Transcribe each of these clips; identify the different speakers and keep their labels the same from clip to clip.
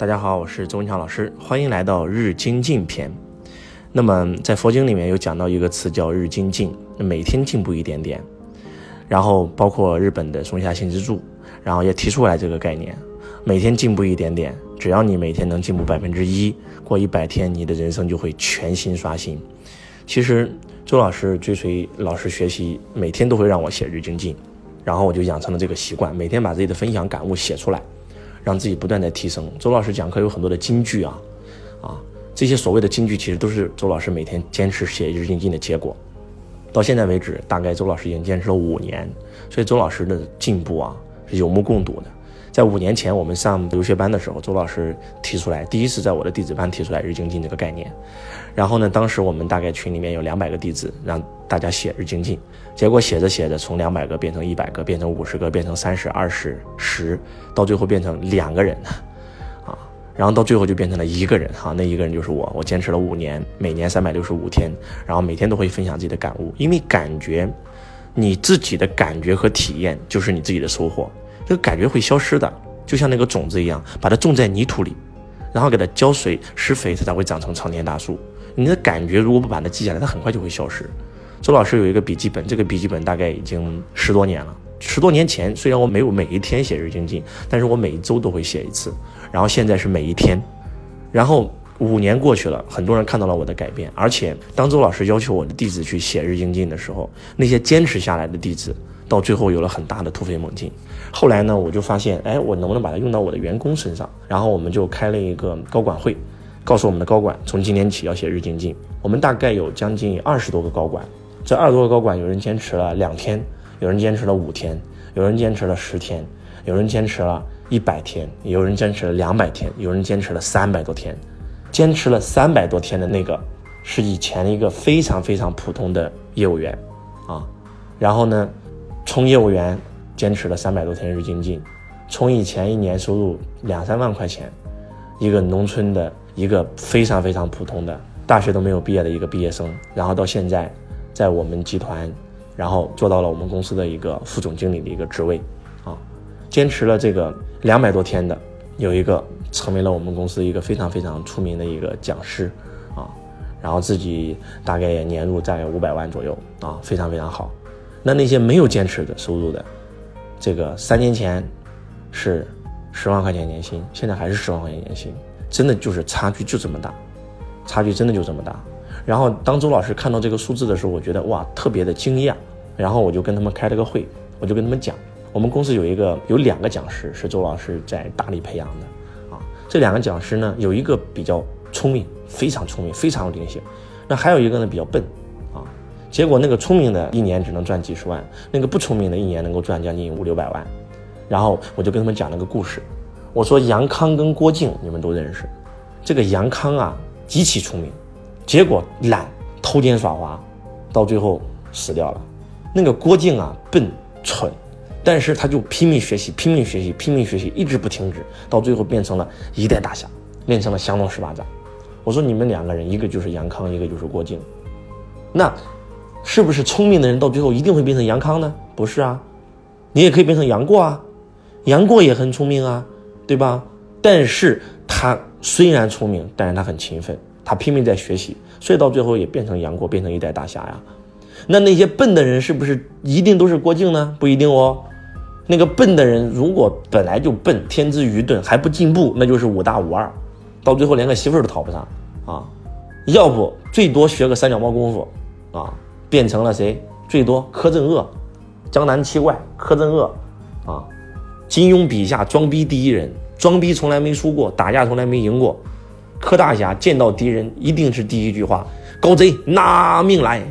Speaker 1: 大家好，我是周文强老师，欢迎来到日精进篇。那么在佛经里面有讲到一个词叫日精进，每天进步一点点。然后包括日本的松下幸之助，然后也提出来这个概念，每天进步一点点，只要你每天能进步百分之一，过一百天，你的人生就会全新刷新。其实周老师追随老师学习，每天都会让我写日精进，然后我就养成了这个习惯，每天把自己的分享感悟写出来。让自己不断的提升。周老师讲课有很多的金句啊，啊，这些所谓的金句其实都是周老师每天坚持写日精进的结果。到现在为止，大概周老师已经坚持了五年，所以周老师的进步啊是有目共睹的。在五年前我们上留学班的时候，周老师提出来，第一次在我的弟子班提出来日精进这个概念。然后呢，当时我们大概群里面有两百个弟子，让大家写日精进。结果写着写着，从两百个变成一百个，变成五十个，变成三十、二十、十，到最后变成两个人，啊，然后到最后就变成了一个人，哈，那一个人就是我。我坚持了五年，每年三百六十五天，然后每天都会分享自己的感悟，因为感觉，你自己的感觉和体验就是你自己的收获，这个感觉会消失的，就像那个种子一样，把它种在泥土里，然后给它浇水施肥，它才会长成参天大树。你的感觉如果不把它记下来，它很快就会消失。周老师有一个笔记本，这个笔记本大概已经十多年了。十多年前，虽然我没有每一天写日精进，但是我每一周都会写一次。然后现在是每一天。然后五年过去了，很多人看到了我的改变。而且当周老师要求我的弟子去写日精进的时候，那些坚持下来的弟子，到最后有了很大的突飞猛进。后来呢，我就发现，哎，我能不能把它用到我的员工身上？然后我们就开了一个高管会，告诉我们的高管，从今年起要写日精进。我们大概有将近二十多个高管。这二十多个高管，有人坚持了两天，有人坚持了五天，有人坚持了十天，有人坚持了一百天，有人坚持了两百天，有人坚持了三百多天。坚持了三百多天的那个，是以前的一个非常非常普通的业务员，啊，然后呢，从业务员坚持了三百多天日精进，从以前一年收入两三万块钱，一个农村的一个非常非常普通的大学都没有毕业的一个毕业生，然后到现在。在我们集团，然后做到了我们公司的一个副总经理的一个职位，啊，坚持了这个两百多天的，有一个成为了我们公司一个非常非常出名的一个讲师，啊，然后自己大概也年入在五百万左右，啊，非常非常好。那那些没有坚持的收入的，这个三年前是十万块钱年薪，现在还是十万块钱年薪，真的就是差距就这么大，差距真的就这么大。然后当周老师看到这个数字的时候，我觉得哇，特别的惊讶。然后我就跟他们开了个会，我就跟他们讲，我们公司有一个有两个讲师是周老师在大力培养的，啊，这两个讲师呢，有一个比较聪明，非常聪明，非常有灵性，那还有一个呢比较笨，结果那个聪明的一年只能赚几十万，那个不聪明的一年能够赚将近五六百万。然后我就跟他们讲了个故事，我说杨康跟郭靖你们都认识，这个杨康啊极其聪明。结果懒偷奸耍滑，到最后死掉了。那个郭靖啊，笨蠢，但是他就拼命学习，拼命学习，拼命学习，一直不停止，到最后变成了一代大侠，练成了降龙十八掌。我说你们两个人，一个就是杨康，一个就是郭靖，那是不是聪明的人到最后一定会变成杨康呢？不是啊，你也可以变成杨过啊，杨过也很聪明啊，对吧？但是他虽然聪明，但是他很勤奋。他拼命在学习，所以到最后也变成杨过，变成一代大侠呀。那那些笨的人是不是一定都是郭靖呢？不一定哦。那个笨的人如果本来就笨，天资愚钝，还不进步，那就是五大五二，到最后连个媳妇儿都讨不上啊。要不最多学个三脚猫功夫啊，变成了谁？最多柯镇恶，江南七怪柯镇恶啊。金庸笔下装逼第一人，装逼从来没输过，打架从来没赢过。柯大侠见到敌人一定是第一句话：“狗贼拿命来！”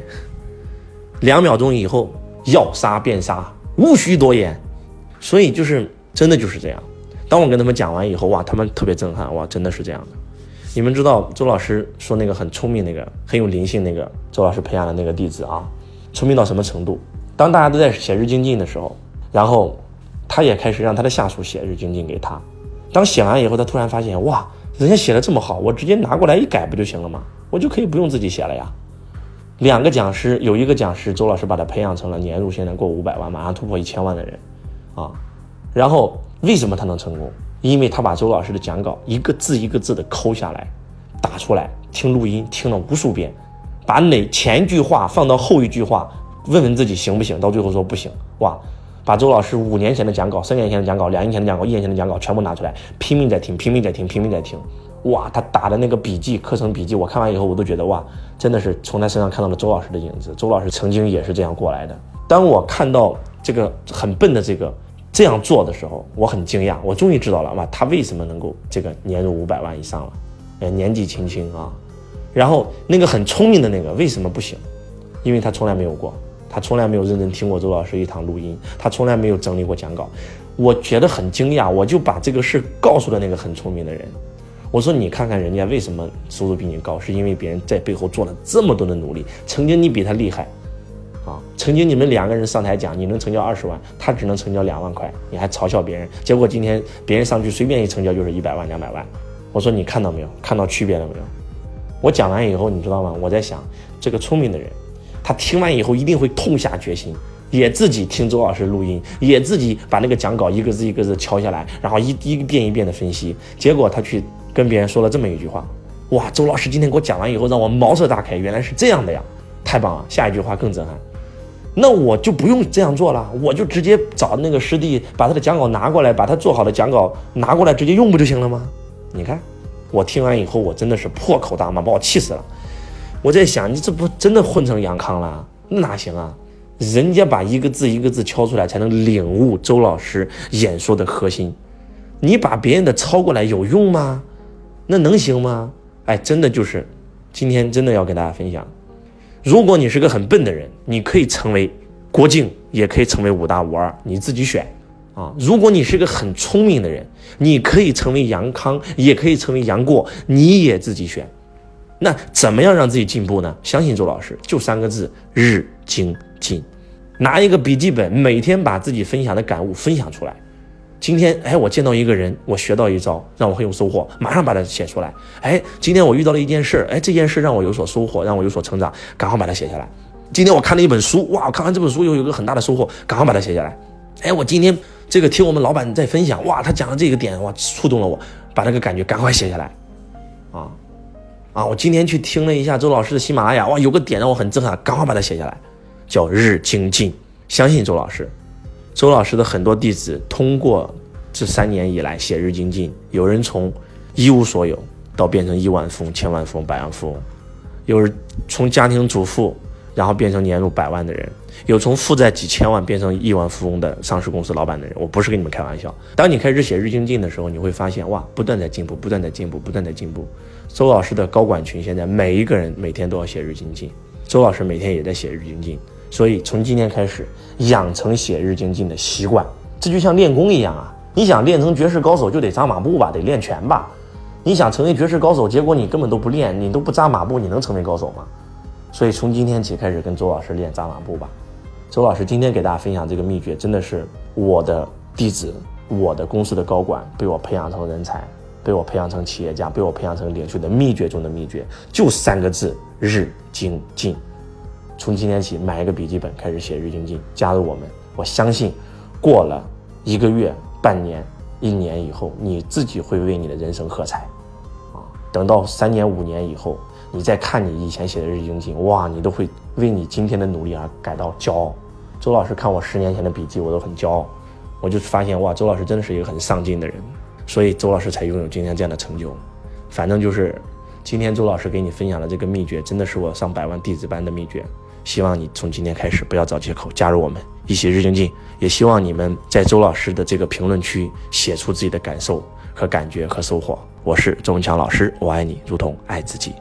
Speaker 1: 两秒钟以后要杀便杀，无需多言。所以就是真的就是这样。当我跟他们讲完以后，哇，他们特别震撼，哇，真的是这样的。你们知道周老师说那个很聪明、那个很有灵性、那个周老师培养的那个弟子啊，聪明到什么程度？当大家都在写日精进的时候，然后他也开始让他的下属写日精进给他。当写完以后，他突然发现，哇！人家写的这么好，我直接拿过来一改不就行了吗？我就可以不用自己写了呀。两个讲师，有一个讲师，周老师把他培养成了年入现在过五百万，马上突破一千万的人，啊。然后为什么他能成功？因为他把周老师的讲稿一个字一个字的抠下来，打出来，听录音听了无数遍，把哪前一句话放到后一句话，问问自己行不行，到最后说不行，哇，把周老师五年前的讲稿、三年前的讲稿、两年前的讲稿、一年前的讲稿全部拿出来，拼命在听，拼命在听，拼命在听。哇，他打的那个笔记，课程笔记，我看完以后，我都觉得哇，真的是从他身上看到了周老师的影子。周老师曾经也是这样过来的。当我看到这个很笨的这个这样做的时候，我很惊讶，我终于知道了哇，他为什么能够这个年入五百万以上了？呃，年纪轻轻啊。然后那个很聪明的那个为什么不行？因为他从来没有过，他从来没有认真听过周老师一堂录音，他从来没有整理过讲稿。我觉得很惊讶，我就把这个事告诉了那个很聪明的人。我说你看看人家为什么收入比你高，是因为别人在背后做了这么多的努力。曾经你比他厉害，曾经你们两个人上台讲，你能成交二十万，他只能成交两万块，你还嘲笑别人。结果今天别人上去随便一成交就是一百万、两百万。我说你看到没有？看到区别了没有？我讲完以后，你知道吗？我在想，这个聪明的人，他听完以后一定会痛下决心，也自己听周老师录音，也自己把那个讲稿一个字一个字敲下来，然后一一遍一遍的分析。结果他去。跟别人说了这么一句话，哇，周老师今天给我讲完以后，让我茅塞大开，原来是这样的呀，太棒了！下一句话更震撼，那我就不用这样做了，我就直接找那个师弟把他的讲稿拿过来，把他做好的讲稿拿过来直接用不就行了吗？你看，我听完以后，我真的是破口大骂，把我气死了。我在想，你这不真的混成杨康了？那哪行啊？人家把一个字一个字敲出来，才能领悟周老师演说的核心。你把别人的抄过来有用吗？那能行吗？哎，真的就是，今天真的要跟大家分享，如果你是个很笨的人，你可以成为郭靖，也可以成为五大五二，你自己选啊。如果你是个很聪明的人，你可以成为杨康，也可以成为杨过，你也自己选。那怎么样让自己进步呢？相信周老师，就三个字：日精进。拿一个笔记本，每天把自己分享的感悟分享出来。今天，哎，我见到一个人，我学到一招，让我很有收获，马上把它写出来。哎，今天我遇到了一件事，哎，这件事让我有所收获，让我有所成长，赶快把它写下来。今天我看了一本书，哇，我看完这本书又有个很大的收获，赶快把它写下来。哎，我今天这个听我们老板在分享，哇，他讲的这个点，哇，触动了我，把那个感觉赶快写下来。啊，啊，我今天去听了一下周老师的喜马拉雅，哇，有个点让我很震撼，赶快把它写下来，叫日精进，相信周老师。周老师的很多弟子通过这三年以来写日精进，有人从一无所有到变成亿万富翁、千万富翁、百万富翁，有人从家庭主妇然后变成年入百万的人，有从负债几千万变成亿万富翁的上市公司老板的人。我不是跟你们开玩笑。当你开始写日精进的时候，你会发现哇，不断在进步，不断在进步，不断在进步。周老师的高管群现在每一个人每天都要写日精进，周老师每天也在写日精进。所以从今天开始，养成写日精进的习惯，这就像练功一样啊！你想练成绝世高手，就得扎马步吧，得练拳吧。你想成为绝世高手，结果你根本都不练，你都不扎马步，你能成为高手吗？所以从今天起开始跟周老师练扎马步吧。周老师今天给大家分享这个秘诀，真的是我的弟子，我的公司的高管被我培养成人才，被我培养成企业家，被我培养成领袖的秘诀中的秘诀，就三个字：日精进。从今天起，买一个笔记本，开始写日精进，加入我们。我相信，过了一个月、半年、一年以后，你自己会为你的人生喝彩。啊，等到三年、五年以后，你再看你以前写的日精进，哇，你都会为你今天的努力而感到骄傲。周老师看我十年前的笔记，我都很骄傲。我就发现，哇，周老师真的是一个很上进的人，所以周老师才拥有今天这样的成就。反正就是，今天周老师给你分享的这个秘诀，真的是我上百万弟子班的秘诀。希望你从今天开始不要找借口加入我们一起日精进，也希望你们在周老师的这个评论区写出自己的感受和感觉和收获。我是周文强老师，我爱你如同爱自己。